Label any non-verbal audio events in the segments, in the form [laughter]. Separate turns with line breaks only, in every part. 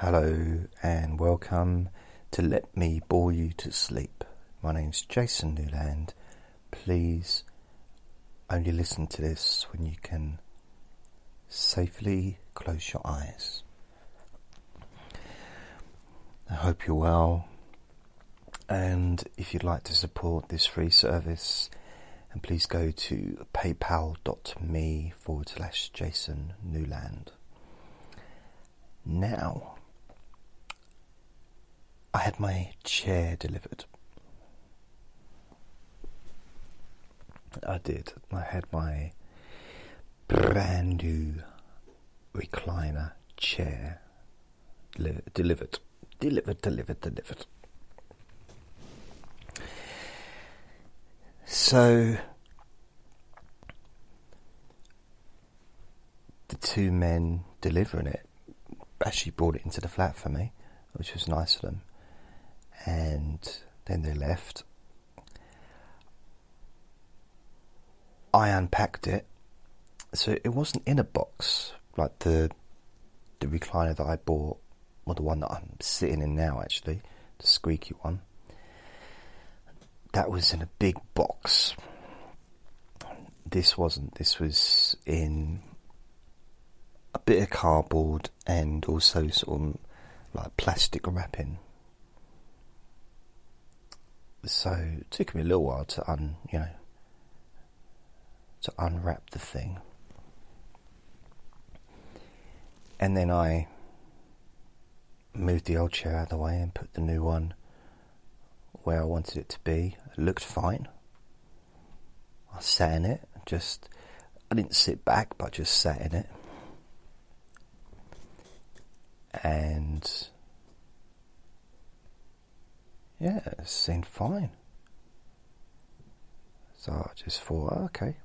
Hello and welcome to Let Me Bore You to Sleep. My name's Jason Newland. Please only listen to this when you can safely close your eyes. I hope you're well. And if you'd like to support this free service, and please go to paypal.me forward slash Jason Newland. Now, I had my chair delivered. I did. I had my brand new recliner chair delivered. Delivered, delivered, delivered. So, the two men delivering it actually brought it into the flat for me, which was nice of them and then they left. I unpacked it, so it wasn't in a box like the the recliner that I bought, or the one that I'm sitting in now, actually, the squeaky one. That was in a big box. This wasn't. This was in a bit of cardboard and also sort of like plastic wrapping so it took me a little while to un, you know, to unwrap the thing. And then I moved the old chair out of the way and put the new one where I wanted it to be. It looked fine. I sat in it, just I didn't sit back, but I just sat in it. And yeah, it seemed fine. So I just thought, okay.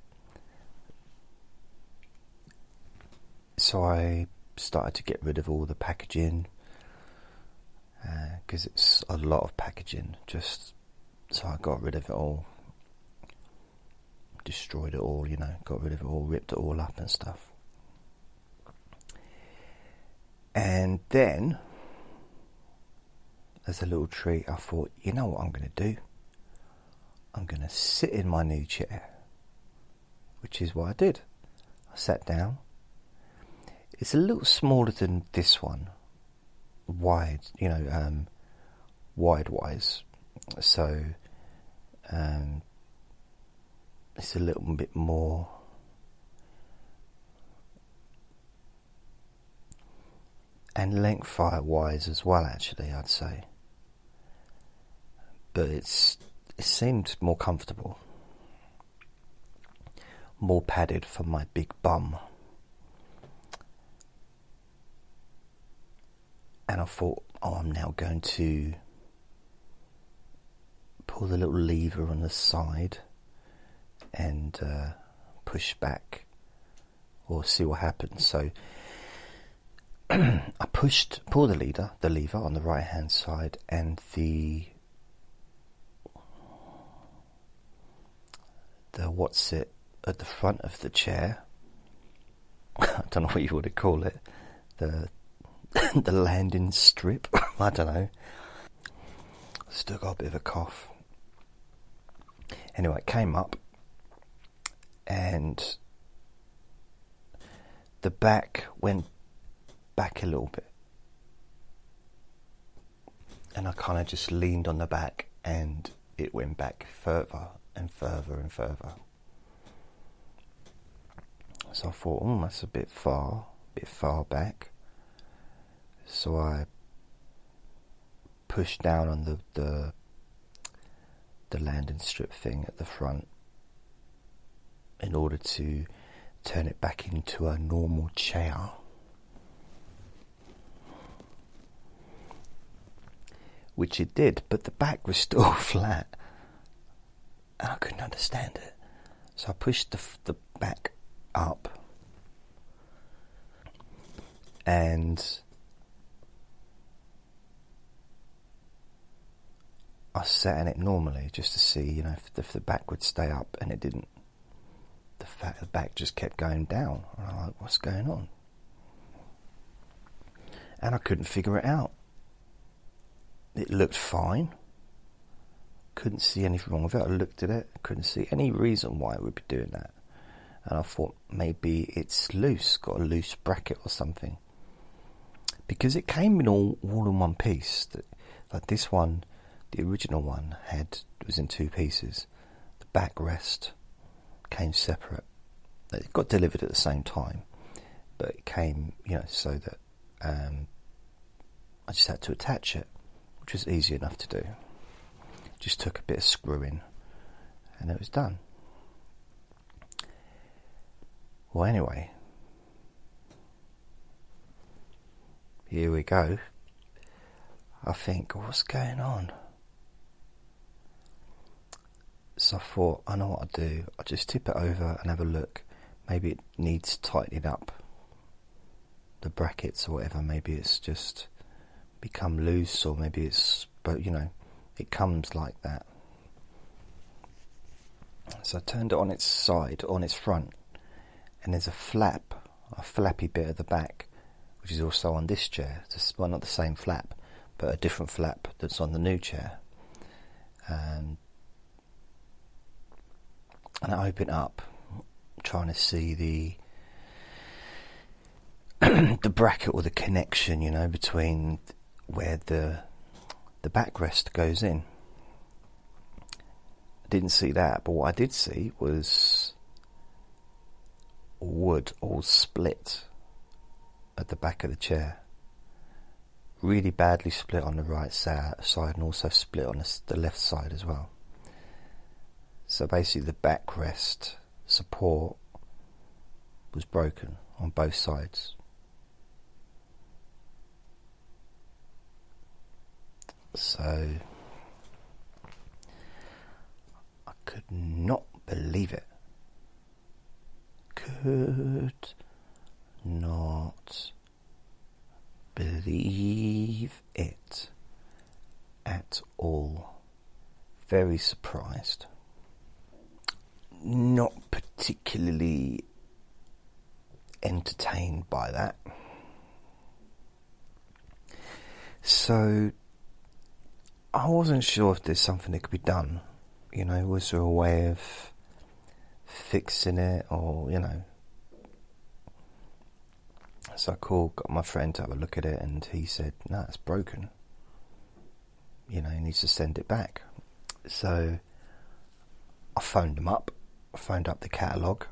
So I started to get rid of all the packaging because uh, it's a lot of packaging. Just so I got rid of it all, destroyed it all, you know, got rid of it all, ripped it all up and stuff. And then as a little treat, I thought, you know what I'm going to do? I'm going to sit in my new chair, which is what I did. I sat down. It's a little smaller than this one, wide, you know, um, wide wise. So um, it's a little bit more. And length wise as well, actually, I'd say but it's it seemed more comfortable, more padded for my big bum. And I thought, oh, I'm now going to pull the little lever on the side and uh, push back or see what happens. So [clears throat] I pushed, pull the leader, the lever on the right hand side, and the the what's it at the front of the chair. [laughs] I don't know what you would call it. The [laughs] the landing strip. [laughs] I don't know. Still got a bit of a cough. Anyway, it came up and the back went back a little bit. And I kind of just leaned on the back and it went back further and further and further. So I thought, oh, that's a bit far, a bit far back. So I pushed down on the, the the landing strip thing at the front in order to turn it back into a normal chair. Which it did, but the back was still [laughs] flat and I couldn't understand it. So I pushed the, the back up and I sat in it normally just to see, you know, if the, if the back would stay up, and it didn't. The, fact, the back just kept going down. And I'm like, what's going on? and I couldn't figure it out. It looked fine. Couldn't see anything wrong with it. I looked at it, couldn't see any reason why it would be doing that. And I thought maybe it's loose, got a loose bracket or something. Because it came in all, all in one piece. Like this one, the original one had was in two pieces. The backrest came separate. It got delivered at the same time, but it came, you know, so that um, I just had to attach it, which was easy enough to do. Just took a bit of screwing, and it was done. Well, anyway, here we go. I think, what's going on? So I thought, I know what I'll do. I'll just tip it over and have a look. Maybe it needs tightening up. The brackets or whatever. Maybe it's just become loose or maybe it's, but you know, it comes like that. So I turned it on its side, on its front, and there's a flap, a flappy bit at the back, which is also on this chair. It's, well, not the same flap, but a different flap that's on the new chair. And, and I open up, trying to see the [clears throat] the bracket or the connection, you know, between where the the backrest goes in. I didn't see that, but what I did see was wood all split at the back of the chair really badly split on the right side and also split on the left side as well. So basically, the backrest support was broken on both sides. So I could not believe it. Could not believe it at all. Very surprised. Not particularly entertained by that. So I wasn't sure if there's something that could be done. You know, was there a way of fixing it or, you know, so I called, got my friend to have a look at it, and he said, "No, it's broken. You know, he needs to send it back." So I phoned him up. I phoned up the catalogue.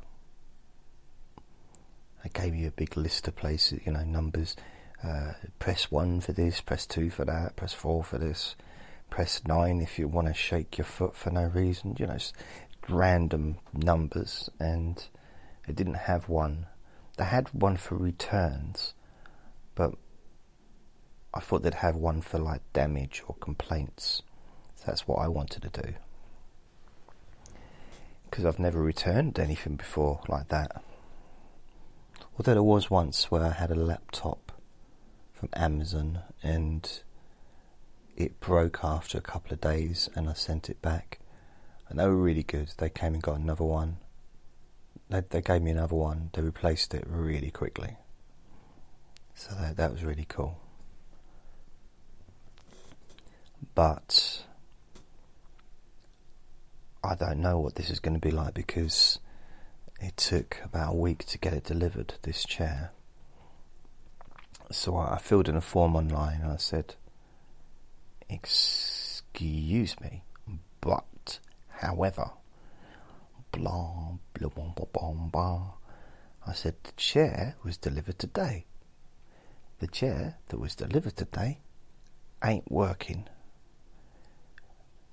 They gave you a big list of places, you know, numbers. Uh, press one for this, press two for that, press four for this, press nine if you want to shake your foot for no reason. You know, random numbers, and it didn't have one they had one for returns, but I thought they'd have one for like damage or complaints. So that's what I wanted to do. Because I've never returned anything before like that. Although there was once where I had a laptop from Amazon and it broke after a couple of days and I sent it back. And they were really good. They came and got another one they, they gave me another one. They replaced it really quickly. So that, that was really cool. But I don't know what this is going to be like because it took about a week to get it delivered, this chair. So I filled in a form online and I said, Excuse me, but however, blah, blah, blah, blah, blah, blah. I said, the chair was delivered today. The chair that was delivered today ain't working.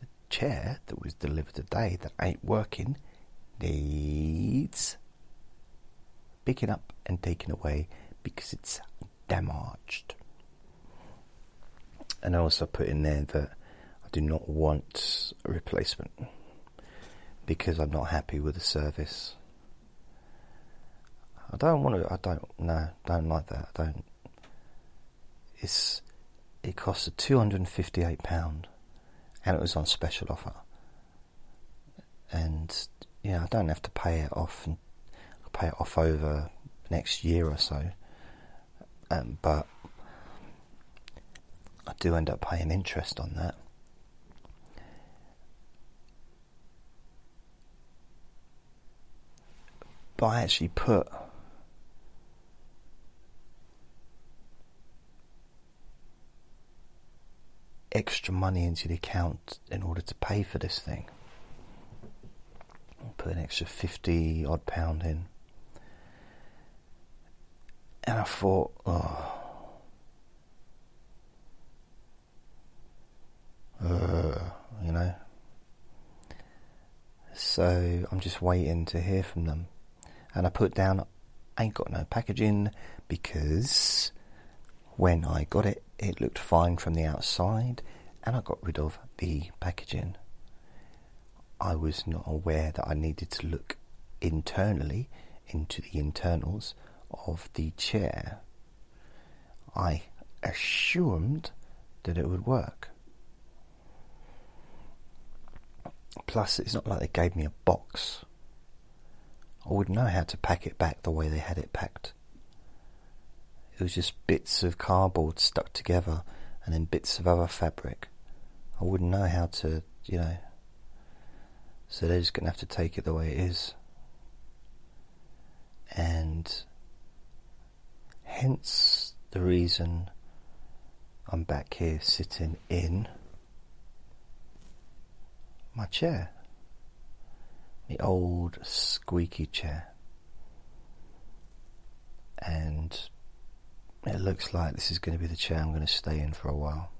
The chair that was delivered today that ain't working needs picking up and taking away because it's damaged. And I also put in there that I do not want a replacement because I'm not happy with the service. I don't want to. I don't. No, don't like that. I don't. It's. It cost two hundred and fifty-eight pound, and it was on special offer. And yeah, I don't have to pay it off and pay it off over next year or so. Um, but do end up paying interest on that. But I actually put extra money into the account in order to pay for this thing. Put an extra 50 odd pound in. And I thought, oh. Uh, you know. So I'm just waiting to hear from them. And I put down, I ain't got no packaging because when I got it, it looked fine from the outside and I got rid of the packaging. I was not aware that I needed to look internally into the internals of the chair. I assumed that it would work. Plus, it's not like they gave me a box. I wouldn't know how to pack it back the way they had it packed. It was just bits of cardboard stuck together and then bits of other fabric. I wouldn't know how to, you know. So they're just going to have to take it the way it is. And hence the reason I'm back here sitting in my chair. The old squeaky chair. And it looks like this is going to be the chair I'm going to stay in for a while.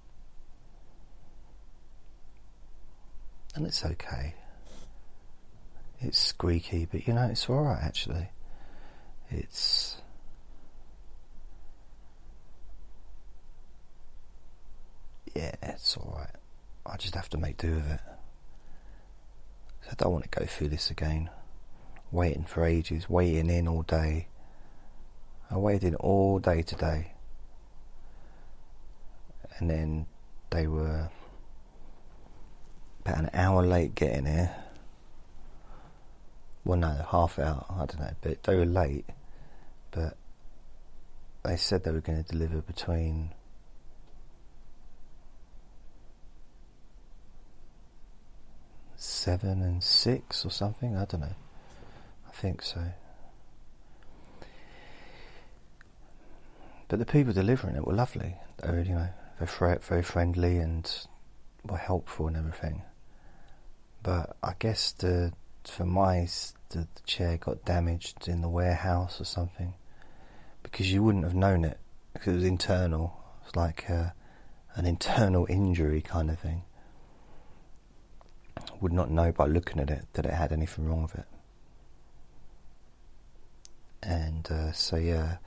And it's okay. It's squeaky, but you know, it's alright actually. It's. Yeah, it's alright. I just have to make do with it. I don't want to go through this again. Waiting for ages, waiting in all day I waited all day today. And then they were about an hour late getting here. Well, no, half hour, I don't know, but they were late. But they said they were going to deliver between seven and six or something. I don't know. I think so. But the people delivering it were lovely. They were, you know, very, very friendly and were helpful and everything. But I guess the for my the, the chair got damaged in the warehouse or something because you wouldn't have known it because it was internal. It's like uh, an internal injury kind of thing. Would not know by looking at it that it had anything wrong with it. And uh, so yeah,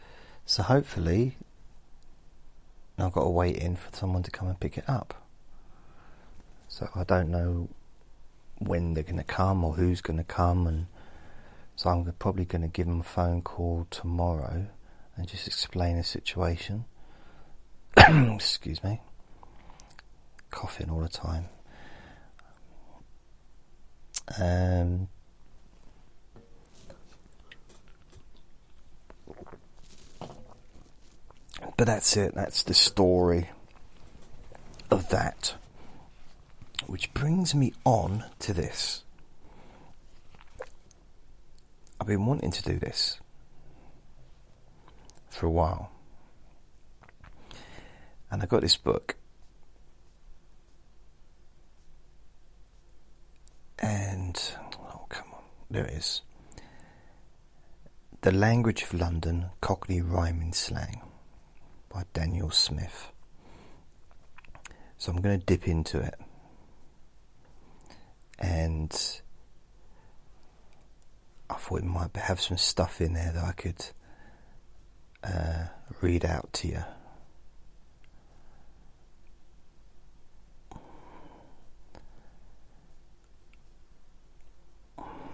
so hopefully, I've got to wait in for someone to come and pick it up. So I don't know when they're going to come or who's going to come, and so I'm probably going to give them a phone call tomorrow and just explain the situation. [coughs] Excuse me, coughing all the time. Um, But that's it, that's the story of that. Which brings me on to this. I've been wanting to do this for a while. And I got this book. And, oh, come on, there it is. The Language of London Cockney Rhyming Slang by Daniel Smith. So I'm going to dip into it. And I thought it might have some stuff in there that I could uh, read out to you.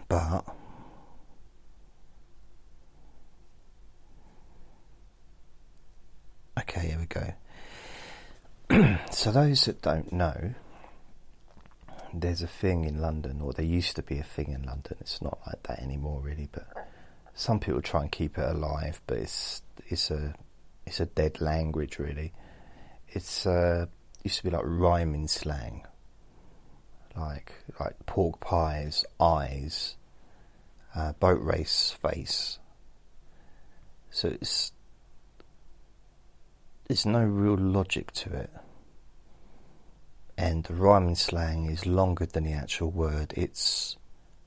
But Okay, here we go. [clears throat] so, those that don't know, there's a thing in London, or there used to be a thing in London. It's not like that anymore, really. But some people try and keep it alive, but it's it's a it's a dead language, really. It's uh, used to be like rhyming slang, like like pork pies, eyes, uh, boat race face. So it's there's no real logic to it. And the rhyming slang is longer than the actual word it's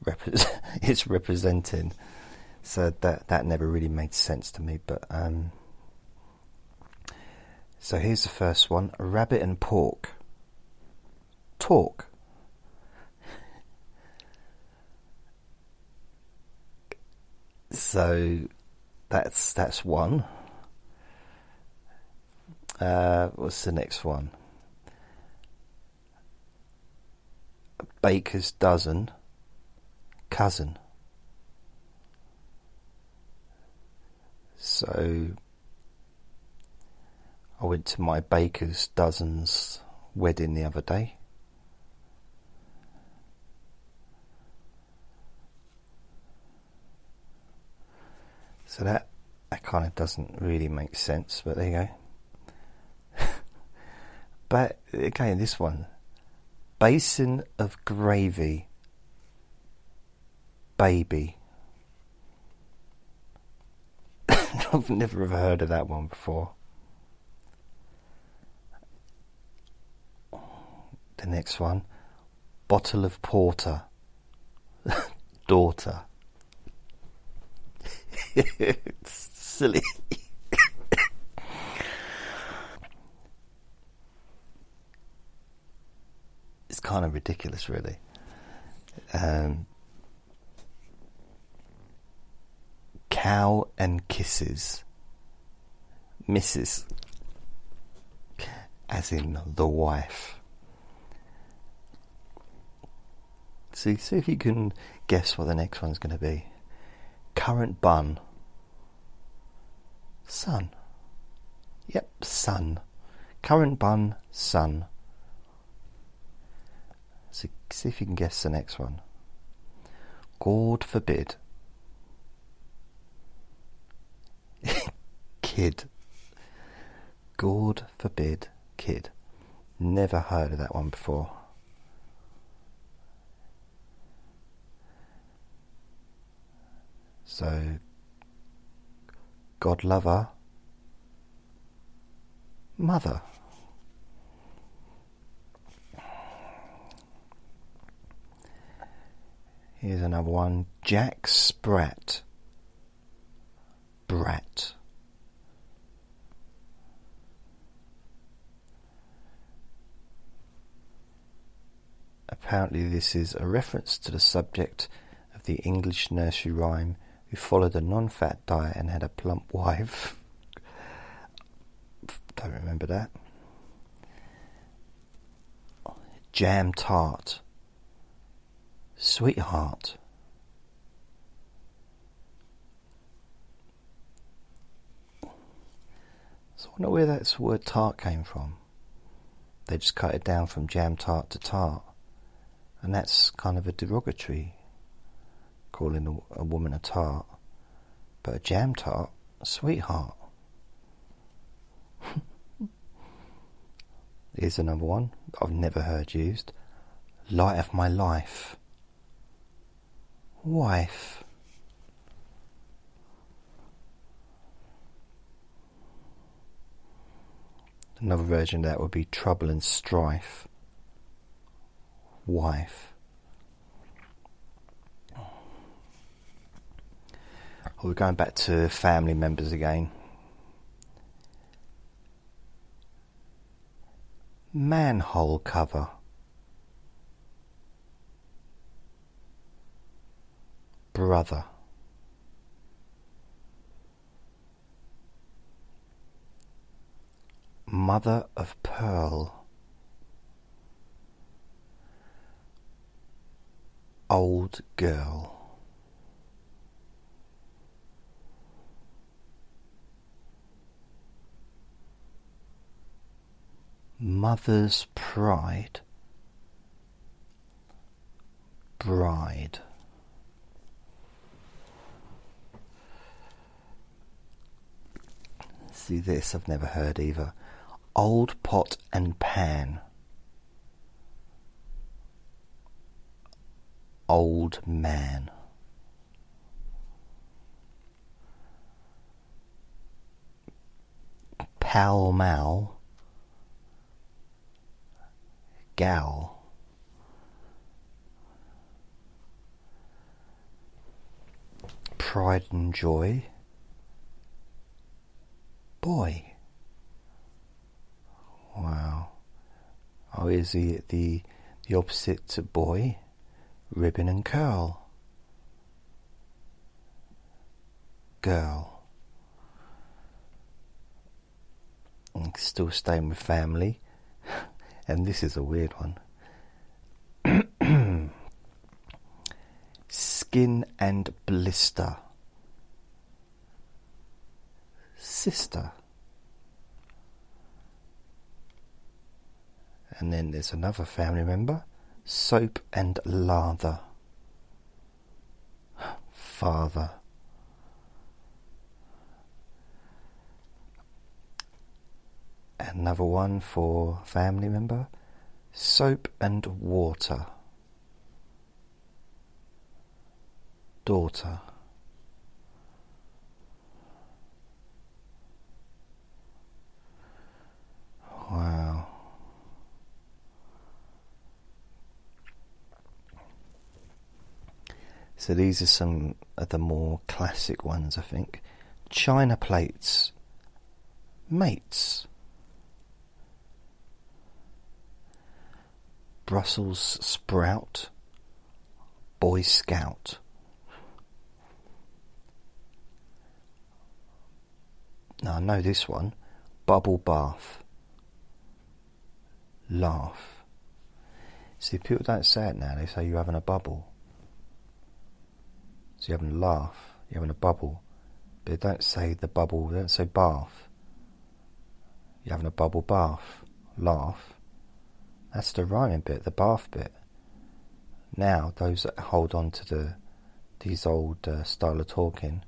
[laughs] it's representing. So that that never really made sense to me. But um, so here's the first one: rabbit and pork. Talk. So that's that's one. Uh, what's the next one? Baker's dozen, cousin. So I went to my baker's dozen's wedding the other day. So that that kind of doesn't really make sense, but there you go. [laughs] but again, this one basin of gravy, baby. [laughs] I've never ever heard of that one before. The next one, bottle of porter, [laughs] daughter. It's [laughs] silly. it's kind of ridiculous, really. Um, cow and kisses. Mrs. As in the wife. See, see if you can guess what the next one's going to be current bun. Sun. Yep, sun. Current bun, sun. See if you can guess the next one. God forbid. [laughs] kid. God forbid, kid. Never heard of that one before. So, God lover, mother. Here's another one Jack Sprat. Brat. Apparently, this is a reference to the subject of the English nursery rhyme who followed a non fat diet and had a plump wife. Don't remember that. Jam tart. Sweetheart. So I wonder where that word tart came from. They just cut it down from jam tart to tart. And that's kind of a derogatory calling a, a woman a tart, but a jam tart, a sweetheart. [laughs] Here's another one I've never heard used. Light of my life. Wife. Another version of that would be trouble and strife. Wife. We're going back to family members again. Manhole cover. Brother. Mother of pearl. Old girl. Mother's pride. Bride. See this, I've never heard either. Old pot and pan. Old man. Pall Mall. Gal. Pride and joy. Boy. Wow. Oh, is he the the opposite to boy? Ribbon and curl. Girl. Still staying with family. And this is a weird one. [clears throat] Skin and blister. Sister. And then there's another family member, soap and lather. Father. Another one for family member, soap and water. Daughter. Wow. So these are some of the more classic ones, I think. China plates, mates, Brussels sprout, Boy Scout. Now I know this one bubble bath, laugh. See, people don't say it now, they say you're having a bubble. So you're having a laugh, you're having a bubble. But they don't say the bubble, they don't say bath. You're having a bubble bath, laugh. That's the rhyming bit, the bath bit. Now, those that hold on to the these old uh, style of talking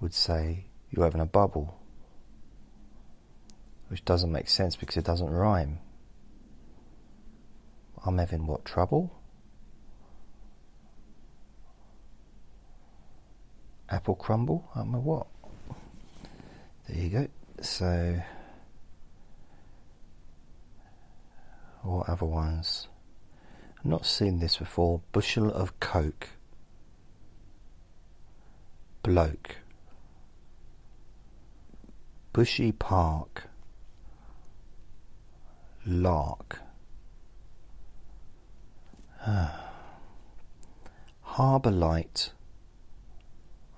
would say you're having a bubble, which doesn't make sense because it doesn't rhyme. I'm having what trouble? Apple crumble? I'm a what. There you go. So. What other ones? I've not seen this before. Bushel of coke. Bloke. Bushy Park. Lark. Ah. Harbour Light.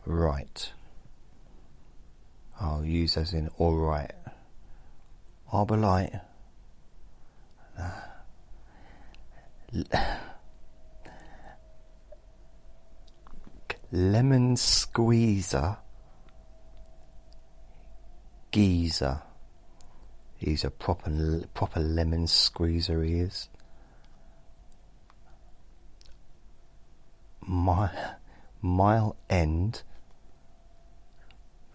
Right. I'll use as in alright. Harbour Light. Lemon squeezer geezer. He's a proper proper lemon squeezer he is. My mile end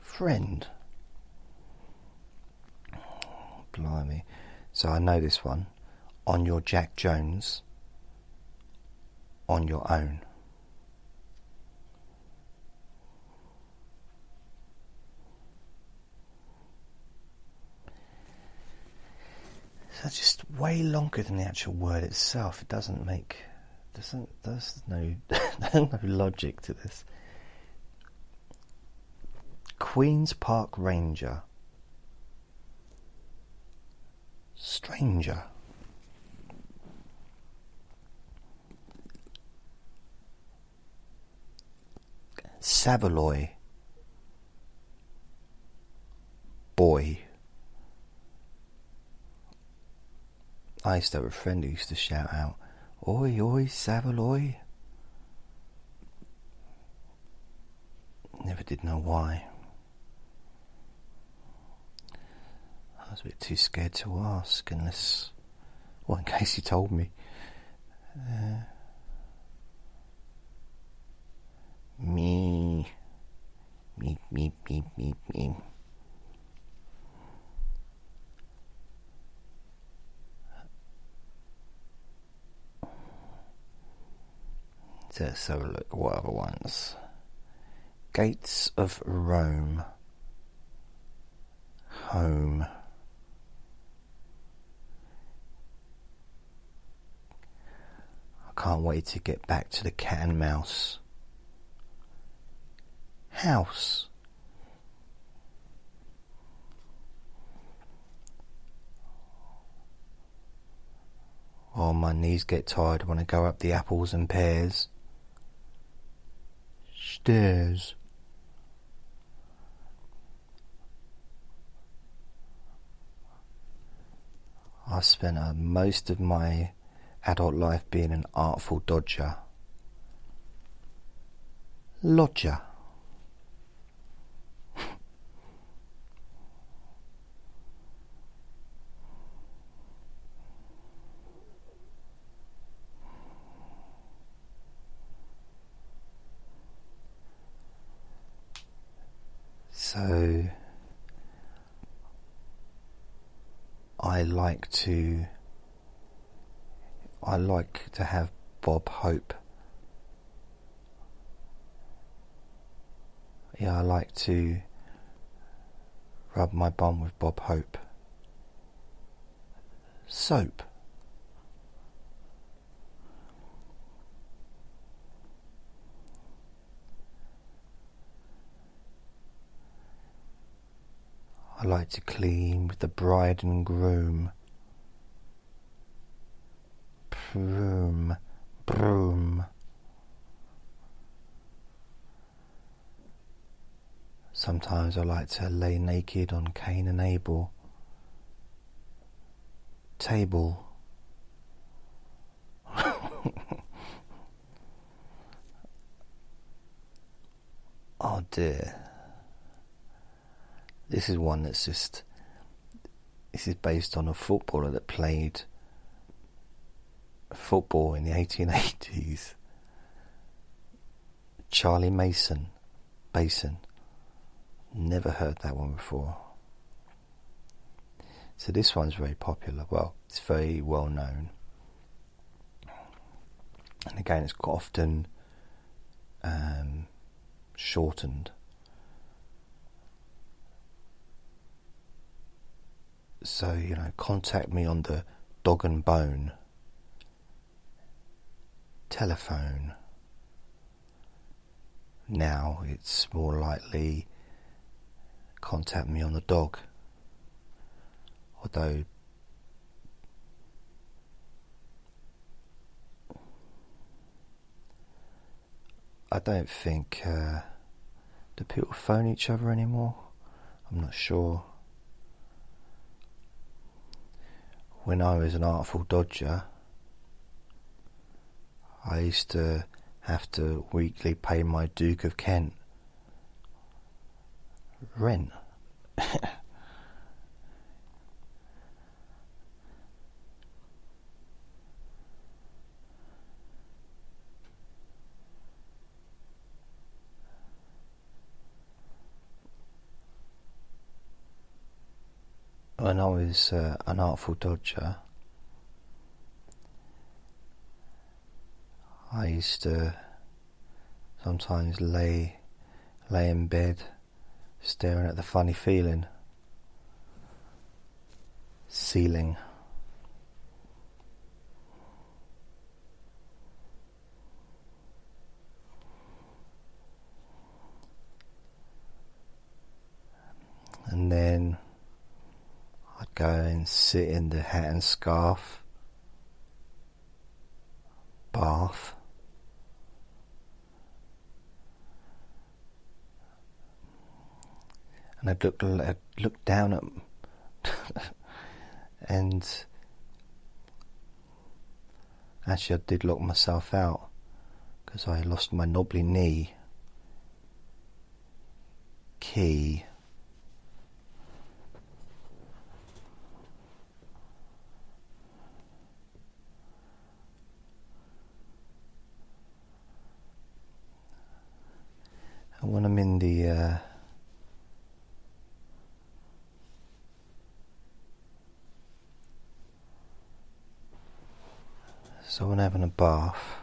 friend. Blimey. So I know this one on your Jack Jones on your own. So just way longer than the actual word itself. It doesn't make doesn't there's no [laughs] no logic to this. Queen's Park Ranger. Stranger. Saveloy. Boy. I used to have a friend who used to shout out, Oi, oi, Saveloy. Never did know why. I was a bit too scared to ask unless, well, in [laughs] case he told me. Uh, me. me, me, me, me, me. Let's have a look what other ones. Gates of Rome. Home. I can't wait to get back to the cat and mouse. House. Oh, my knees get tired when I go up the apples and pears. Stairs. I spent uh, most of my adult life being an artful dodger. Lodger. So I like to I like to have Bob Hope. Yeah, I like to rub my bum with Bob Hope. Soap. I like to clean with the bride and groom. Broom, broom. Sometimes I like to lay naked on Cain and Abel. Table. [laughs] oh dear. This is one that's just. This is based on a footballer that played football in the 1880s. Charlie Mason. Basin. Never heard that one before. So this one's very popular. Well, it's very well known. And again, it's often um, shortened So, you know, contact me on the dog and bone telephone. Now it's more likely contact me on the dog. Although I don't think uh, do people phone each other anymore. I'm not sure. When I was an artful dodger, I used to have to weekly pay my Duke of Kent rent. [laughs] when I was uh, an artful dodger, I used to sometimes lay lay in bed staring at the funny feeling ceiling. And then go and sit in the hat and scarf bath. And I'd look, I'd look down at, [laughs] and actually I did lock myself out because I lost my knobbly knee key And when I'm in the uh, so when I'm having a bath,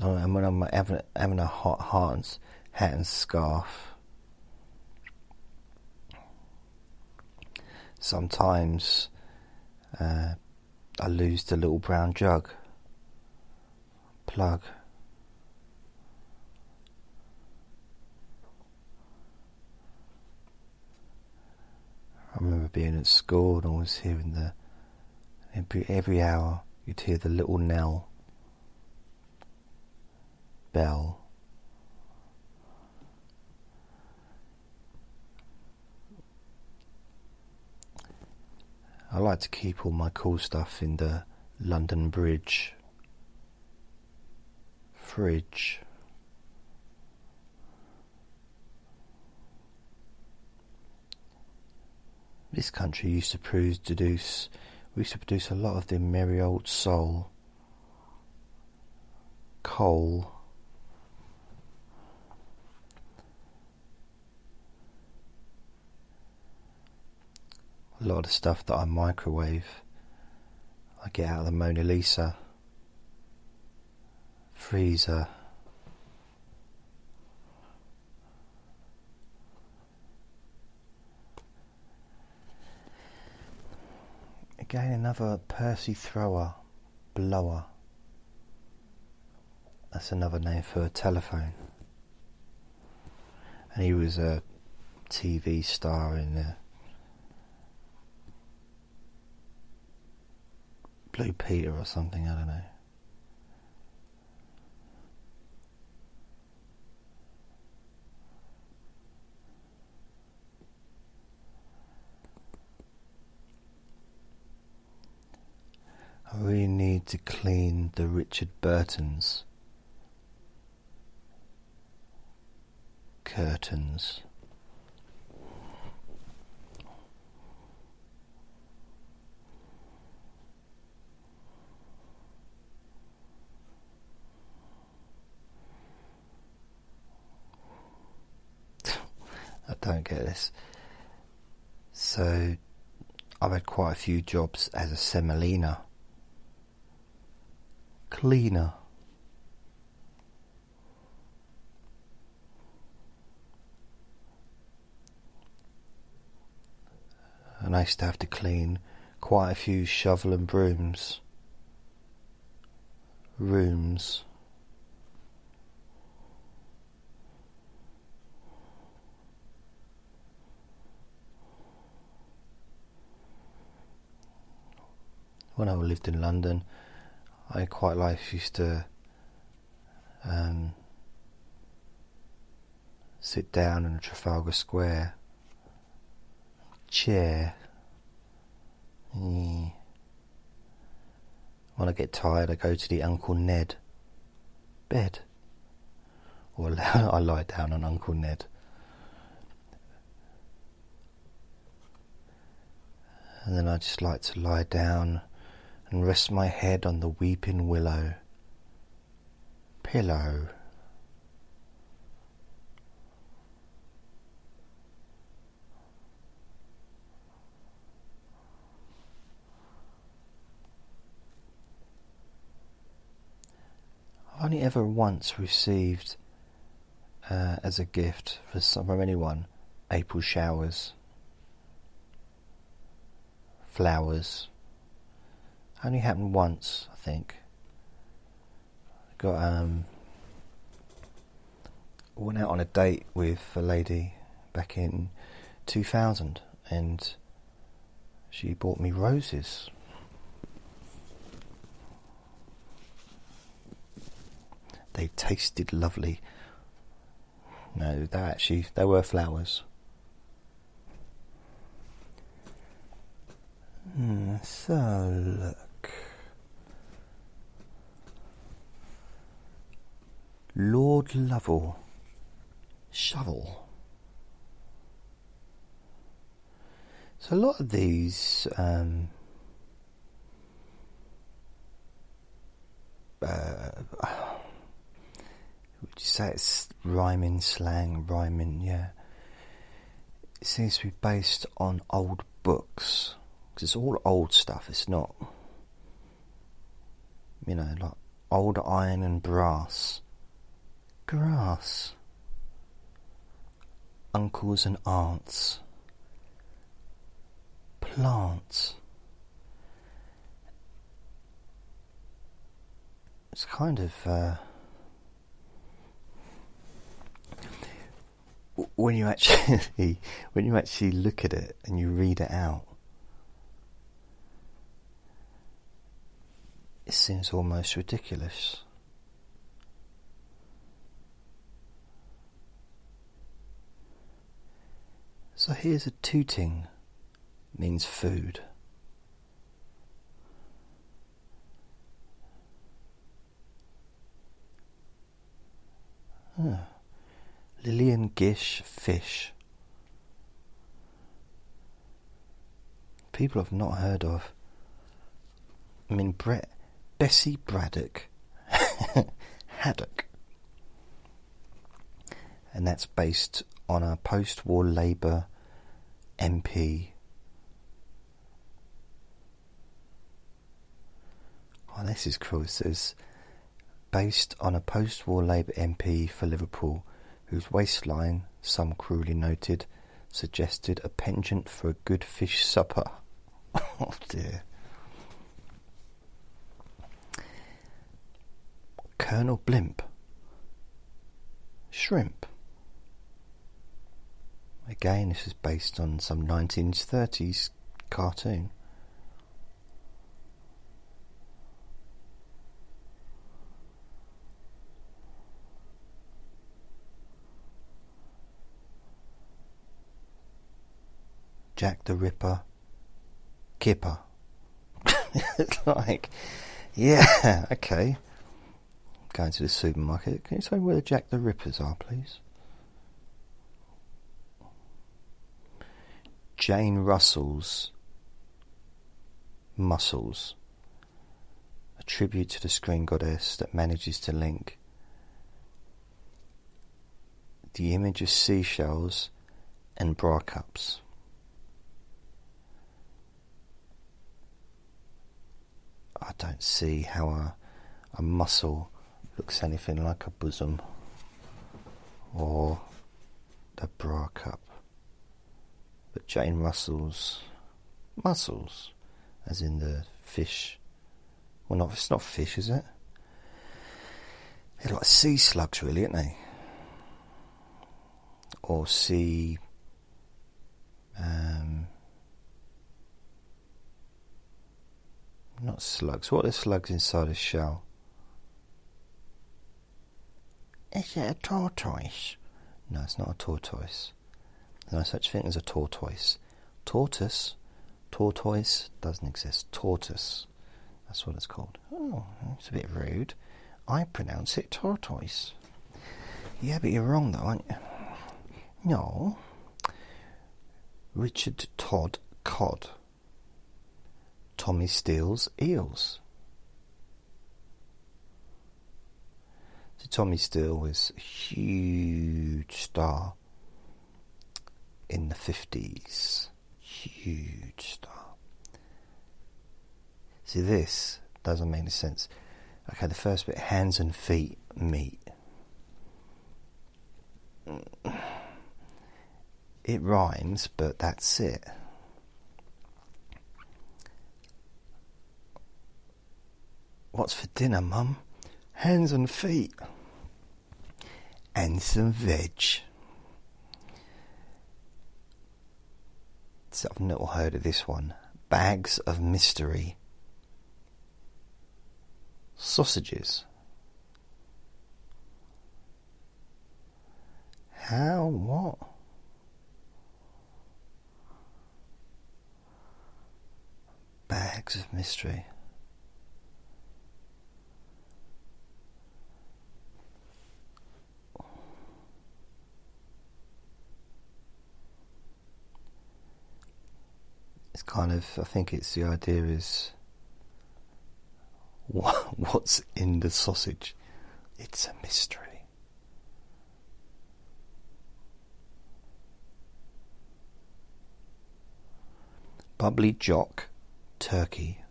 and I'm having, having a hot hat hat and scarf, sometimes uh, I lose the little brown jug. Plug. I remember being at school and always hearing the every every hour you'd hear the little knell bell. I like to keep all my cool stuff in the London Bridge fridge. This country used to produce, we used to produce a lot of the merry old soul, coal, a lot of the stuff that I microwave, I get out of the Mona Lisa freezer. Again, another Percy thrower, blower. That's another name for a telephone. And he was a TV star in the Blue Peter or something, I don't know. I really need to clean the Richard Burton's curtains. [laughs] I don't get this. So, I've had quite a few jobs as a semolina cleaner. And I used to have to clean quite a few shovel and brooms, rooms. When I lived in London, I quite like used to um, sit down in Trafalgar Square chair. Mm. When I get tired, I go to the Uncle Ned bed, or [laughs] I lie down on Uncle Ned. And then I just like to lie down and rest my head on the weeping willow pillow. I've only ever once received uh, as a gift for some, from anyone April showers, flowers. Only happened once, I think. Got um went out on a date with a lady back in 2000 and she bought me roses. They tasted lovely. No, they actually they were flowers. Hmm, so Lord Lovell. Shovel. So a lot of these um, uh, would you say it's rhyming slang, rhyming, yeah. It seems to be based on old books. Because it's all old stuff, it's not, you know, like old iron and brass, grass, uncles and aunts, plants. It's kind of uh, when you actually [laughs] when you actually look at it and you read it out. It seems almost ridiculous. So here's a tooting means food. Huh. Lillian Gish fish. People I've not heard of. I mean, Brett Bessie Braddock [laughs] Haddock. And that's based on a post war Labour MP. Oh, this is cool. It says based on a post war Labour MP for Liverpool whose waistline, some cruelly noted, suggested a penchant for a good fish supper. [laughs] oh dear. Colonel Blimp. Shrimp. Again, this is based on some 1930s cartoon. Jack the Ripper, Kipper. [laughs] it's like, yeah, [laughs] okay going to the supermarket. Can you tell me where the Jack the Rippers are, please? Jane Russell's Muscles, a tribute to the screen goddess that manages to link the image of seashells and bra cups. I don't see how a, a muscle looks anything like a bosom or the bra cup. But Jane Russell's muscles, as in the fish. Well, not it's not fish, is it? They're like sea slugs, really, aren't they? Or sea. Um, not slugs. What are slugs inside a shell? Is it a tortoise? No, it's not a tortoise. There's no such thing as a tortoise. Tortoise, tortoise doesn't exist. Tortoise, that's what it's called. Oh, it's a bit rude. I pronounce it tortoise. Yeah, but you're wrong though, aren't you? No. Richard Todd cod. Tommy Steele's eels. So Tommy Steele was a huge star in the 50s. Huge star. See, this doesn't make any sense. Okay, the first bit hands and feet meet. It rhymes, but that's it. What's for dinner, Mum? hands and feet, and some veg. I've never heard of this one. Bags of mystery. Sausages. How? What? Bags of mystery. kind of, I think it's the idea is what, [laughs] what's in the sausage? It's a mystery. Bubbly Jock, Turkey.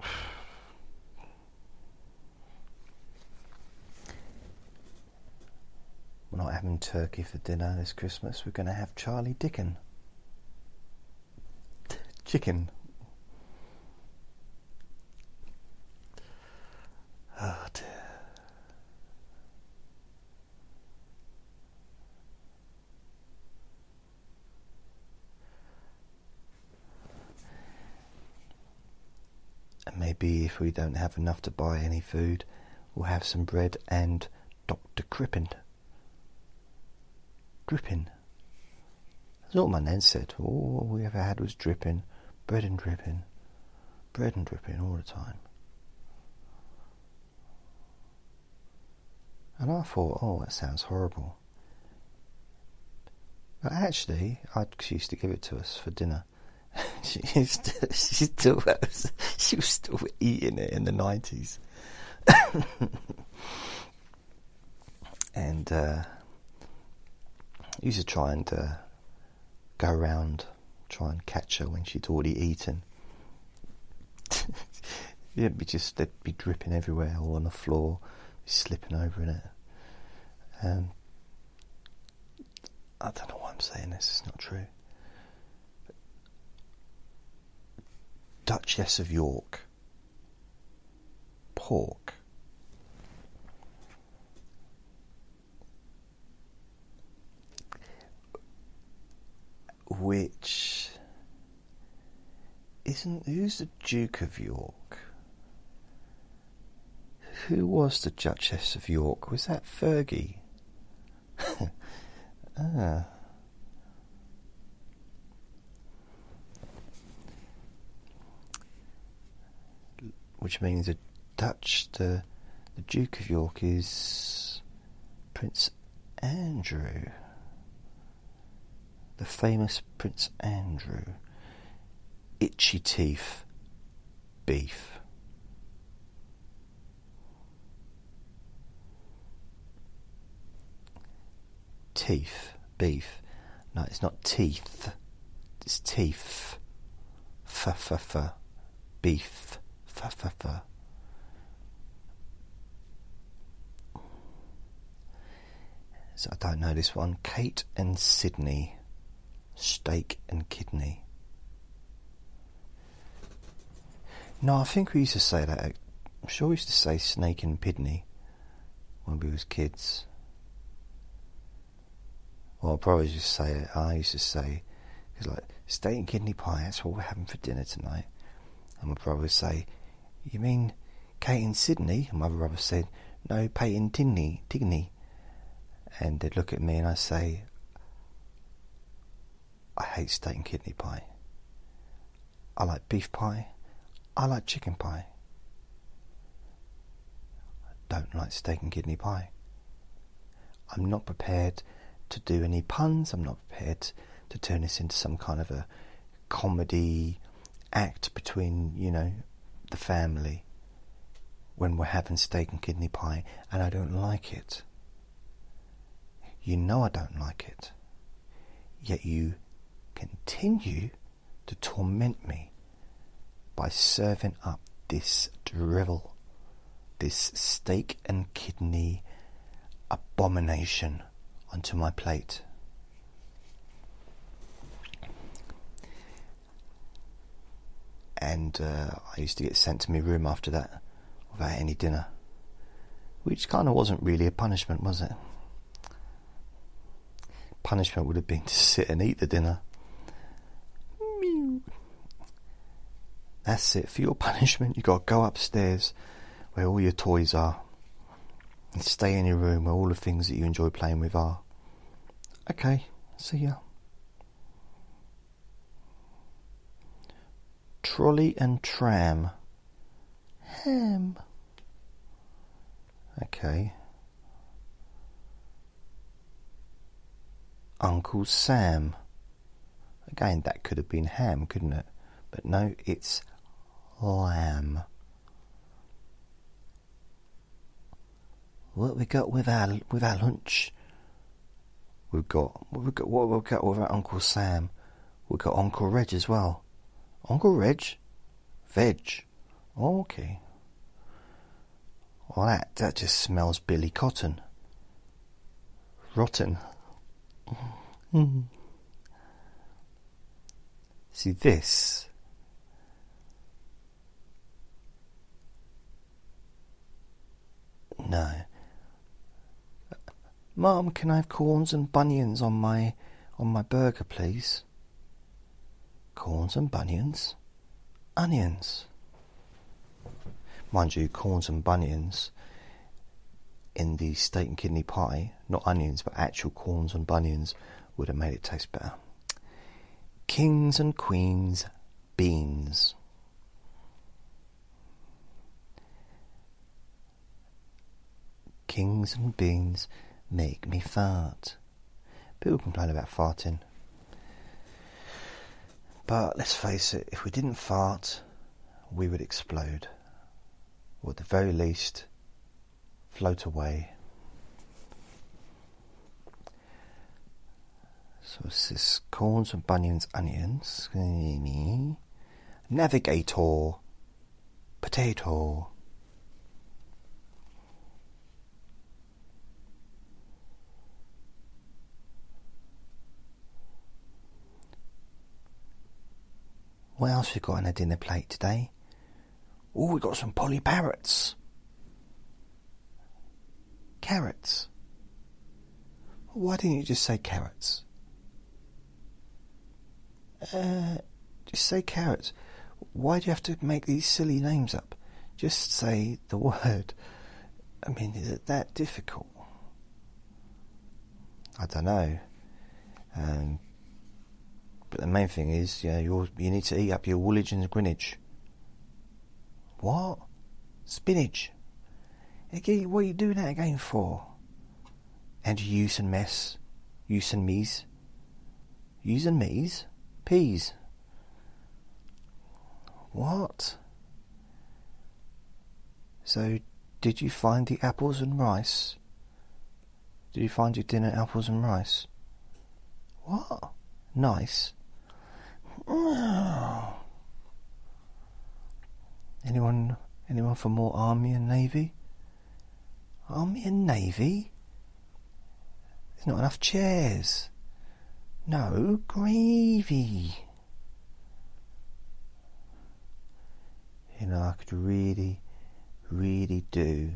[sighs] [sighs] We're not having turkey for dinner this Christmas. We're going to have Charlie Dickon. Chicken. Oh dear. And maybe if we don't have enough to buy any food, we'll have some bread and Dr. Crippen. Dripping. My nan said. All we ever had was dripping, bread and dripping, bread and dripping all the time. And I thought, oh, that sounds horrible. But actually, I she used to give it to us for dinner. [laughs] she used to, [laughs] she still was, [laughs] she was still eating it in the nineties. and uh, used to try and uh, go around, try and catch her when she'd already eaten. [laughs] It'd be just they'd be dripping everywhere, or on the floor, slipping over in it. Um, I don't know why I'm saying this. It's not true. Duchess of York. Pork. Which isn't who's the Duke of York? Who was the Duchess of York? Was that Fergie? [laughs] ah. Which means the Dutch, the, the Duke of York is Prince Andrew. The famous Prince Andrew. Itchy teeth, beef. teeth, beef. No, it's not teeth. It's teeth. F f f. Beef. F f f. So I don't know this one. Kate and Sydney. Steak and kidney. No, I think we used to say that. I'm sure we used to say snake and kidney when we was kids. Well, I'll probably just say it. I used to say, it's like, steak and kidney pie, that's what we're having for dinner tonight. And my brother would say, You mean Kate and Sydney? And my brother said, No, Peyton Tigney, Tigney. And they'd look at me and I'd say, I hate steak and kidney pie. I like beef pie. I like chicken pie. I don't like steak and kidney pie. I'm not prepared to do any puns. I'm not prepared to turn this into some kind of a comedy act between, you know, the family when we're having steak and kidney pie and I don't like it. You know I don't like it. Yet you continue to torment me by serving up this drivel, this steak and kidney abomination onto my plate. And uh, I used to get sent to my room after that without any dinner, which kind of wasn't really a punishment, was it? Punishment would have been to sit and eat the dinner. That's it. For your [laughs] punishment, you've got to go upstairs where all your toys are and stay in your room where all the things that you enjoy playing with are. Okay, see ya. Trolley and tram. Ham. Okay. Uncle Sam. Again, that could have been ham, couldn't it? But no, it's lamb. what we got with our with our lunch? We've got what we got what we've got with our Uncle Sam. We've got Uncle Reg as well. Uncle Reg? Veg. okay. Well that that just smells Billy Cotton. rotten. [laughs] See this. No. Mum, can I have corns and bunions on my on my burger, please? Corns and bunions? Onions. Mind you, corns and bunions in the steak and kidney pie, not onions, but actual corns and bunions, would have made it taste better. Kings and Queens beans. Kings and beans make me fart. People complain about farting. But let's face it, if we didn't fart, we would explode. Or at the very least, float away. So it's this corns and bunions, onions. Navigator. Potato. What else we got on our dinner plate today? Oh, we got some Polly parrots. Carrots. Why didn't you just say carrots? Uh, just say carrots. Why do you have to make these silly names up? Just say the [laughs] word. I mean, is it that difficult? I don't know. Um, but the main thing is, yeah, you you need to eat up your Woolwich and Greenwich. What? Spinach. Again, what are you doing that again for? And use and mess. Use and me's. Use and me's? Peas. What? So, did you find the apples and rice? Did you find your dinner apples and rice? What? Nice. [sighs] Anyone? Anyone for more army and navy? Army and navy? There's not enough chairs. No gravy. You know, I could really, really do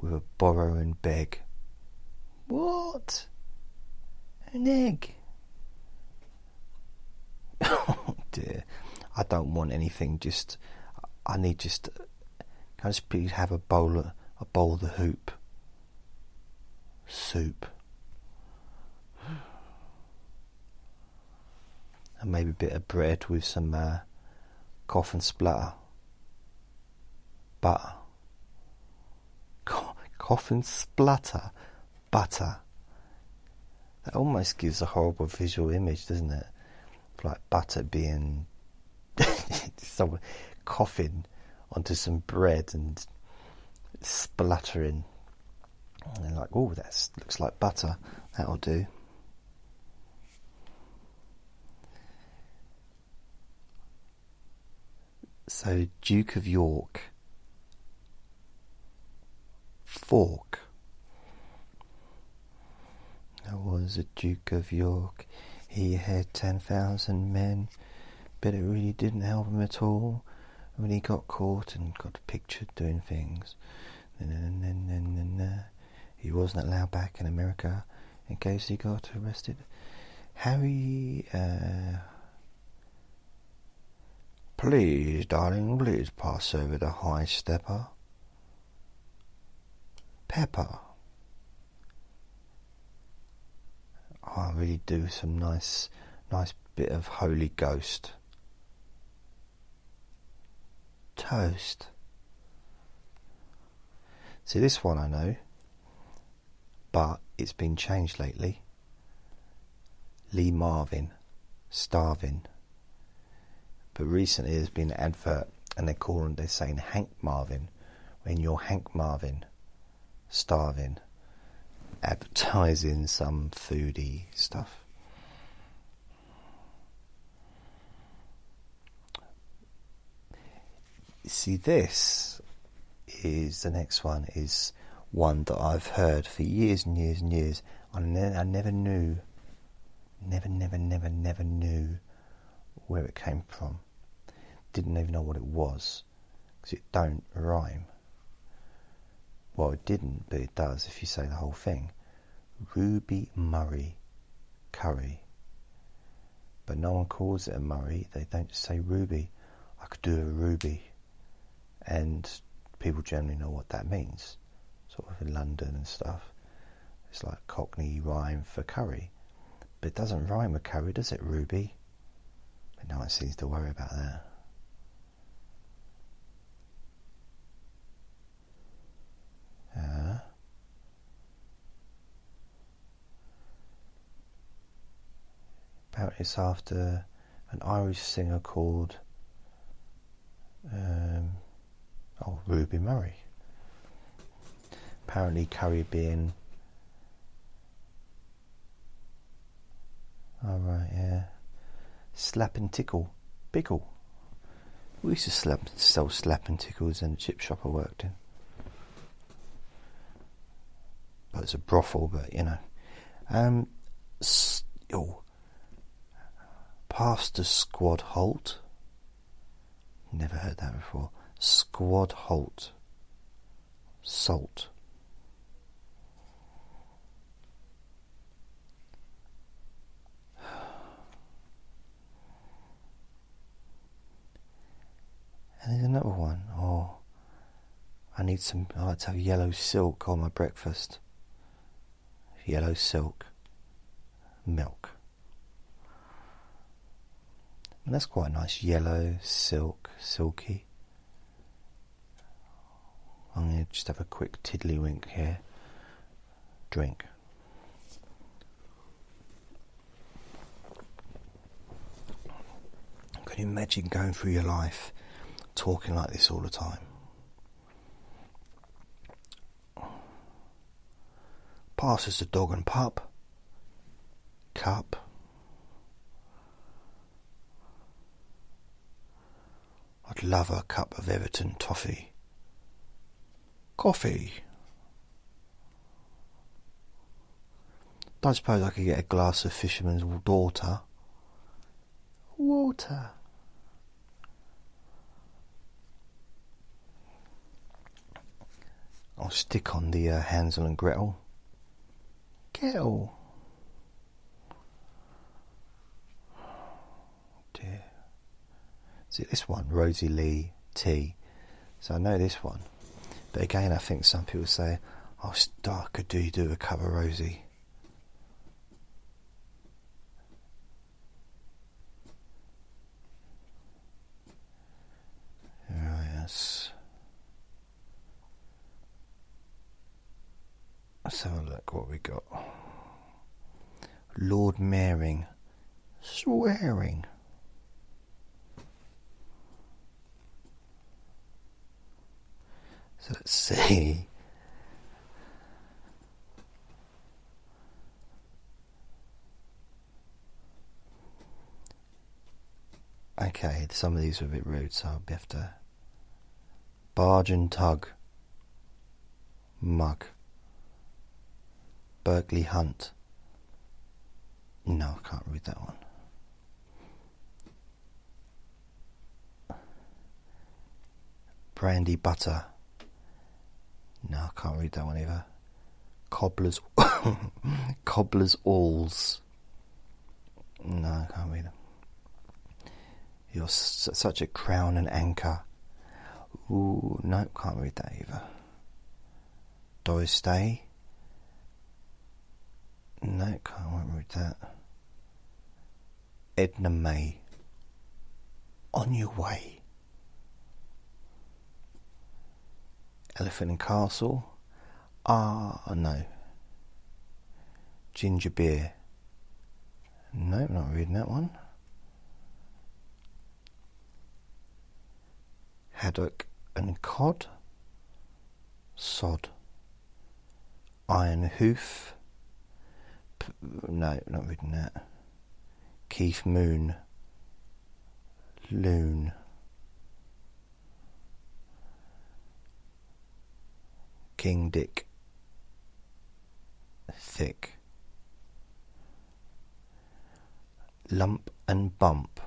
with a borrow and beg. What? An egg? Oh [laughs] dear. I don't want anything, just. I need just. Can I just please have a bowl, of, a bowl of the hoop? Soup. and maybe a bit of bread with some uh, cough and splutter. Butter. Cough and splutter. Butter. That almost gives a horrible visual image, doesn't it? Like butter being [laughs] coughing onto some bread and spluttering. And like, oh, that looks like butter. That'll do. So, Duke of York. Fork. There was a Duke of York. He had 10,000 men, but it really didn't help him at all when he got caught and got pictured doing things. He wasn't allowed back in America in case he got arrested. Harry, uh, Please, darling, please pass over the high stepper. Pepper. I really do some nice, nice bit of Holy Ghost. Toast. See, this one I know, but it's been changed lately. Lee Marvin, starving. But recently there's been an advert and they're calling, they're saying Hank Marvin when you're Hank Marvin starving, advertising some foodie stuff. See, this is the next one is one that I've heard for years and years and years. I, ne- I never knew, never, never, never, never knew where it came from. Didn't even know what it was because it don't rhyme. Well, it didn't, but it does if you say the whole thing. Ruby Murray curry. But no one calls it a Murray, they don't just say Ruby. I could do a Ruby. And people generally know what that means, sort of in London and stuff. It's like Cockney rhyme for curry. But it doesn't rhyme with curry, does it, Ruby? But no one seems to worry about that. It's after an Irish singer called um, oh Ruby Murray. Apparently, curry being all right, yeah, slap and tickle, pickle. We used to slap, sell slap and tickles in the chip shop I worked in. But it's a brothel, but you know. Um, oh, Pastor Squad Holt. Never heard that before. Squad Holt. Salt. And there's another one. Oh, I need some. I like to have yellow silk on my breakfast. Yellow silk, milk. And that's quite a nice. Yellow silk, silky. I'm going to just have a quick tiddlywink here. Drink. Can you imagine going through your life talking like this all the time? Passes the dog and pup. Cup. I'd love a cup of Everton toffee. Coffee. Don't suppose I could get a glass of fisherman's water. Water. I'll stick on the uh, Hansel and Gretel. Gretel. Is it this one? Rosie Lee T. So I know this one. But again, I think some people say, oh, Star, could do do a cover Rosie? Yes. Let's have a look what we got. Lord Maring. Swearing. So let's see. Okay, some of these are a bit rude, so I'll have to. Barge and tug. Mug. Berkeley Hunt. No, I can't read that one. Brandy butter. No, I can't read that one either. Cobblers, [coughs] cobblers alls. No, I can't read them. You're such a crown and anchor. Ooh, no, can't read that either. Doris Day. No, can't read that. Edna May. On your way. Elephant and Castle. Ah, no. Ginger beer. No, not reading that one. Haddock and cod. Sod. Iron hoof. P- no, not reading that. Keith Moon. Loon. King Dick. Thick. Lump and bump.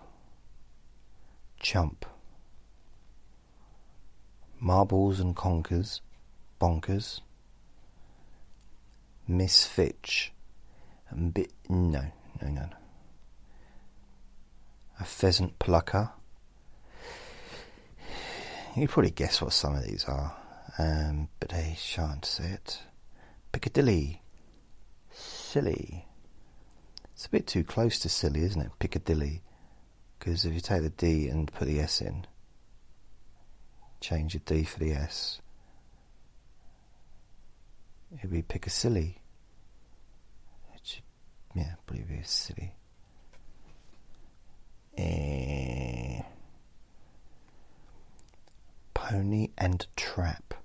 Chump. Marbles and conkers. Bonkers. Miss Fitch. And bit. No, no, no, no. A pheasant plucker. You probably guess what some of these are um, but I shan't say it. Piccadilly, silly. It's a bit too close to silly, isn't it? Piccadilly. Because if you take the D and put the S in, change the D for the S, it'd be Piccadilly. Which, yeah, probably silly. Eh, pony and trap.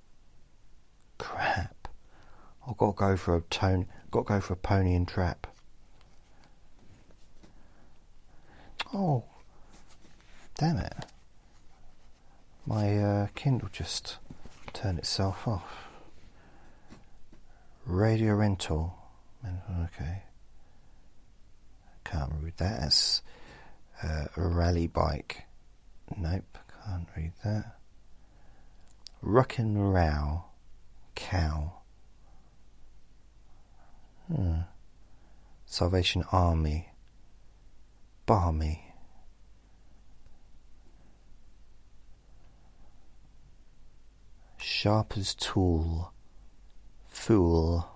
Crap. I've got to go for a tone. Got to go for a pony and trap. Oh, damn it. My uh, Kindle just turned itself off. Radio rental. Okay. Can't read that. That's uh, a rally bike. Nope, can't read that. Ruck and row. Cow. Hmm. Salvation Army. Barmy. Sharp as tool. Fool.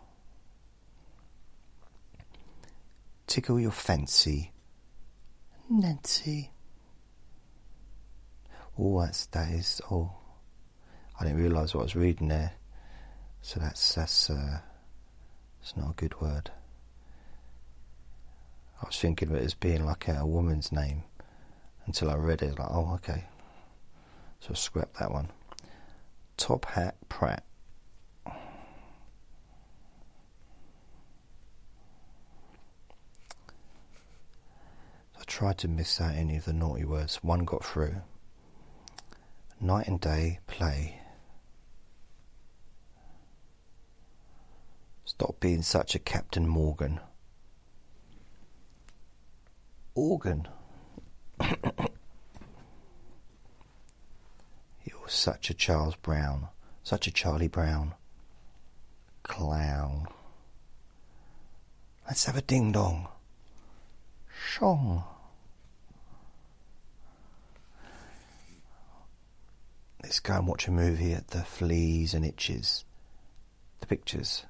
Tickle your fancy. Nancy. Oh, that's, that is, oh, I didn't realise what I was reading there. So that's, that's, uh, it's not a good word. I was thinking of it as being like a, a woman's name until I read it. Like, oh, okay. So scrap that one. Top Hat Pratt. I tried to miss out any of the naughty words. One got through. Night and day play. Stop being such a Captain Morgan organ. [coughs] You're such a Charles Brown, such a Charlie Brown. Clown. Let's have a ding dong. Shong. Let's go and watch a movie at the Fleas and Itches. The pictures.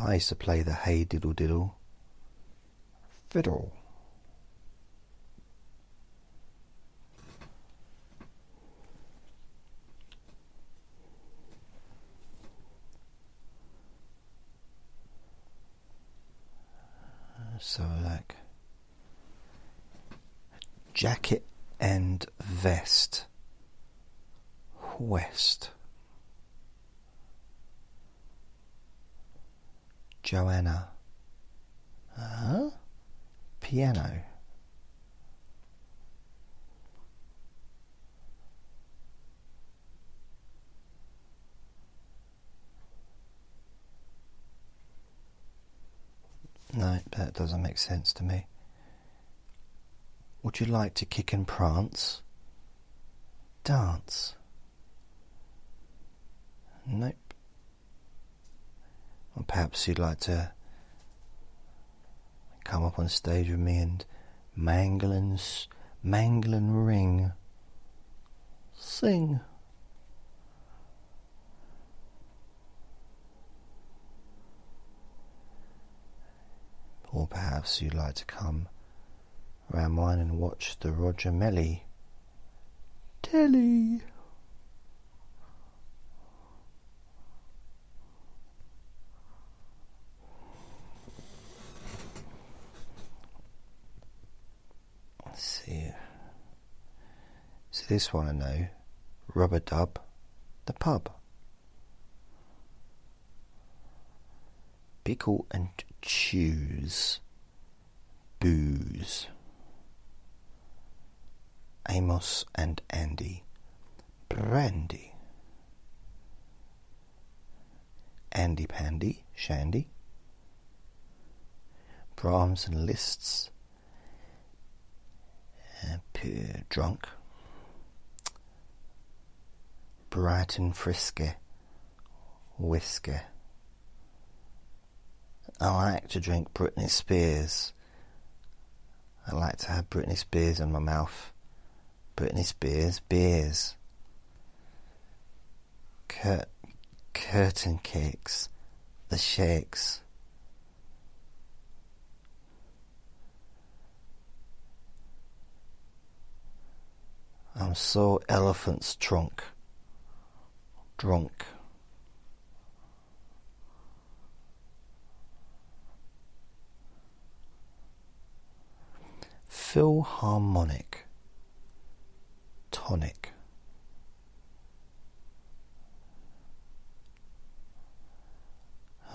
I used to play the hey diddle diddle fiddle. So, like, jacket and vest, west. Joanna. Huh? Piano. No, that doesn't make sense to me. Would you like to kick and prance? Dance? Nope. Or perhaps you'd like to come up on stage with me and mangle and ring. Sing. Or perhaps you'd like to come round mine and watch the Roger Melly telly. See. So this one I know. Rubber Dub, the pub. Pickle and choose. Booze. Amos and Andy. Brandy. Andy Pandy, Shandy. Brahms and Liszt's. Drunk. Bright and frisky. Whiskey. I like to drink Britney Spears. I like to have Britney Spears in my mouth. Britney Spears beers. Cur- curtain cakes. The shakes. I'm so elephant's trunk. Drunk. Philharmonic tonic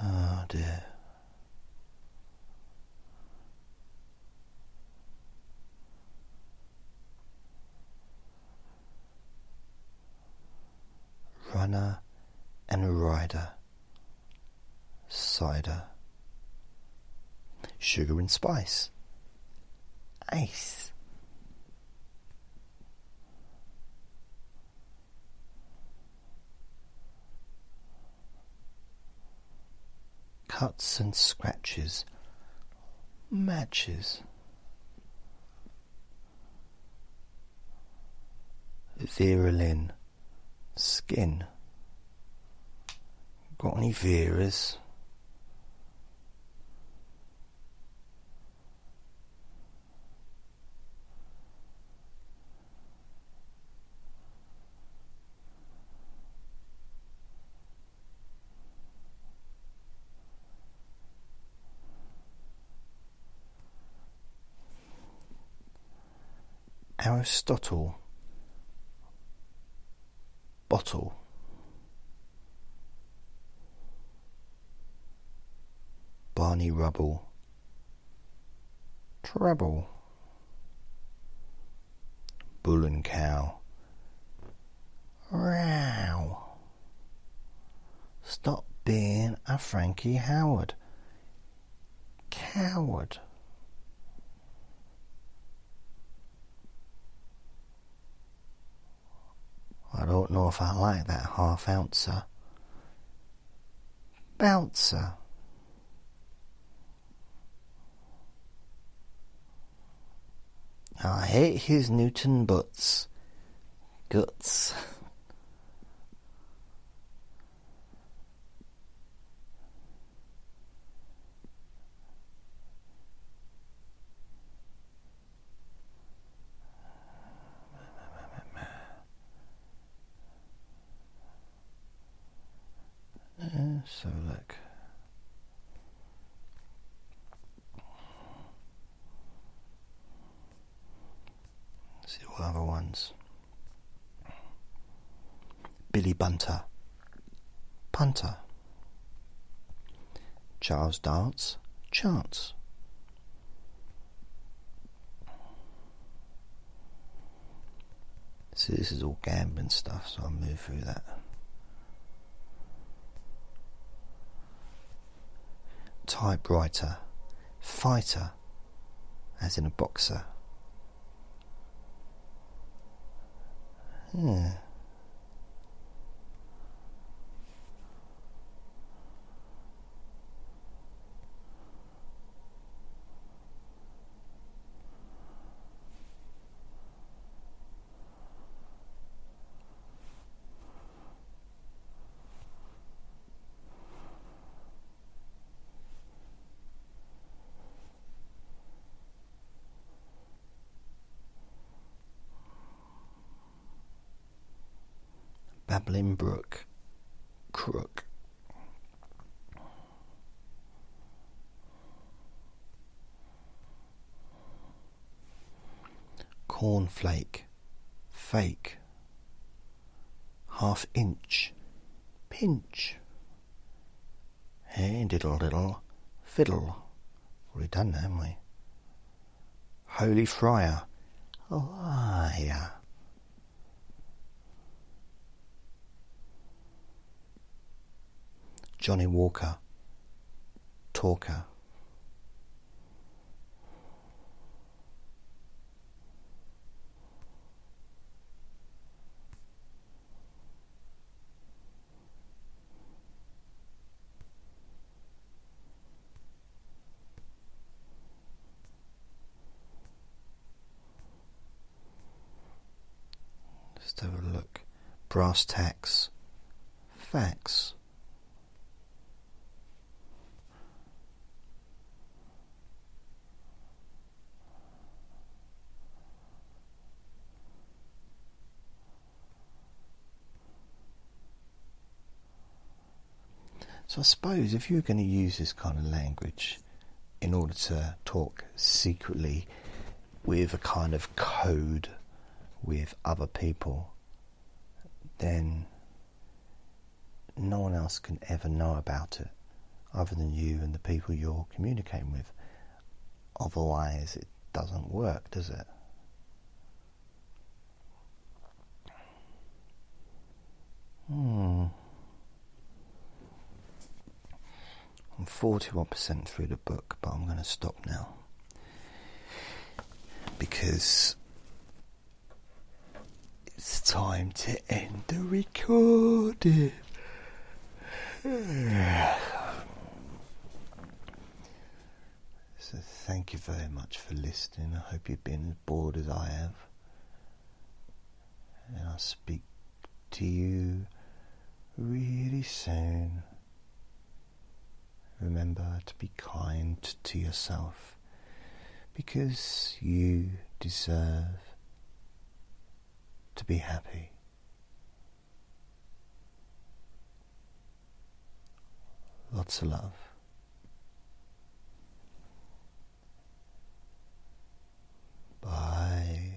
oh dear runner and rider cider sugar and spice ice. Cuts and scratches, matches. Vera skin. Got any Veras? Aristotle bottle. Barney Rubble. Treble Bull and cow. Row. Stop being a Frankie Howerd Coward I don't know if I like that half ouncer. Bouncer. I hate his Newington Butts. Guts. [laughs] so look. see what other ones. Billy Bunter, Punter, Charles Dance, Chance. See, this is all gambling stuff, so I'll move through that. typewriter, fighter, as in a boxer. Hmm. Babbling Brook, Crook. Cornflake, fake. Half inch, pinch. Hey, diddle diddle, fiddle. Already done that, haven't we? Holy Friar, alive. Johnny Walker, talker. Let's have a look. Brass tacks. Facts. So I suppose if you're going to use this kind of language in order to talk secretly with a kind of code with other people, then no one else can ever know about it other than you and the people you're communicating with. Otherwise, it doesn't work, does it? Hmm. I'm 41% through the book, but I'm going to stop now. Because it's time to end the recording. So, thank you very much for listening. I hope you've been as bored as I have. And I'll speak to you really soon. Remember to be kind to yourself because you deserve to be happy. Lots of love. Bye.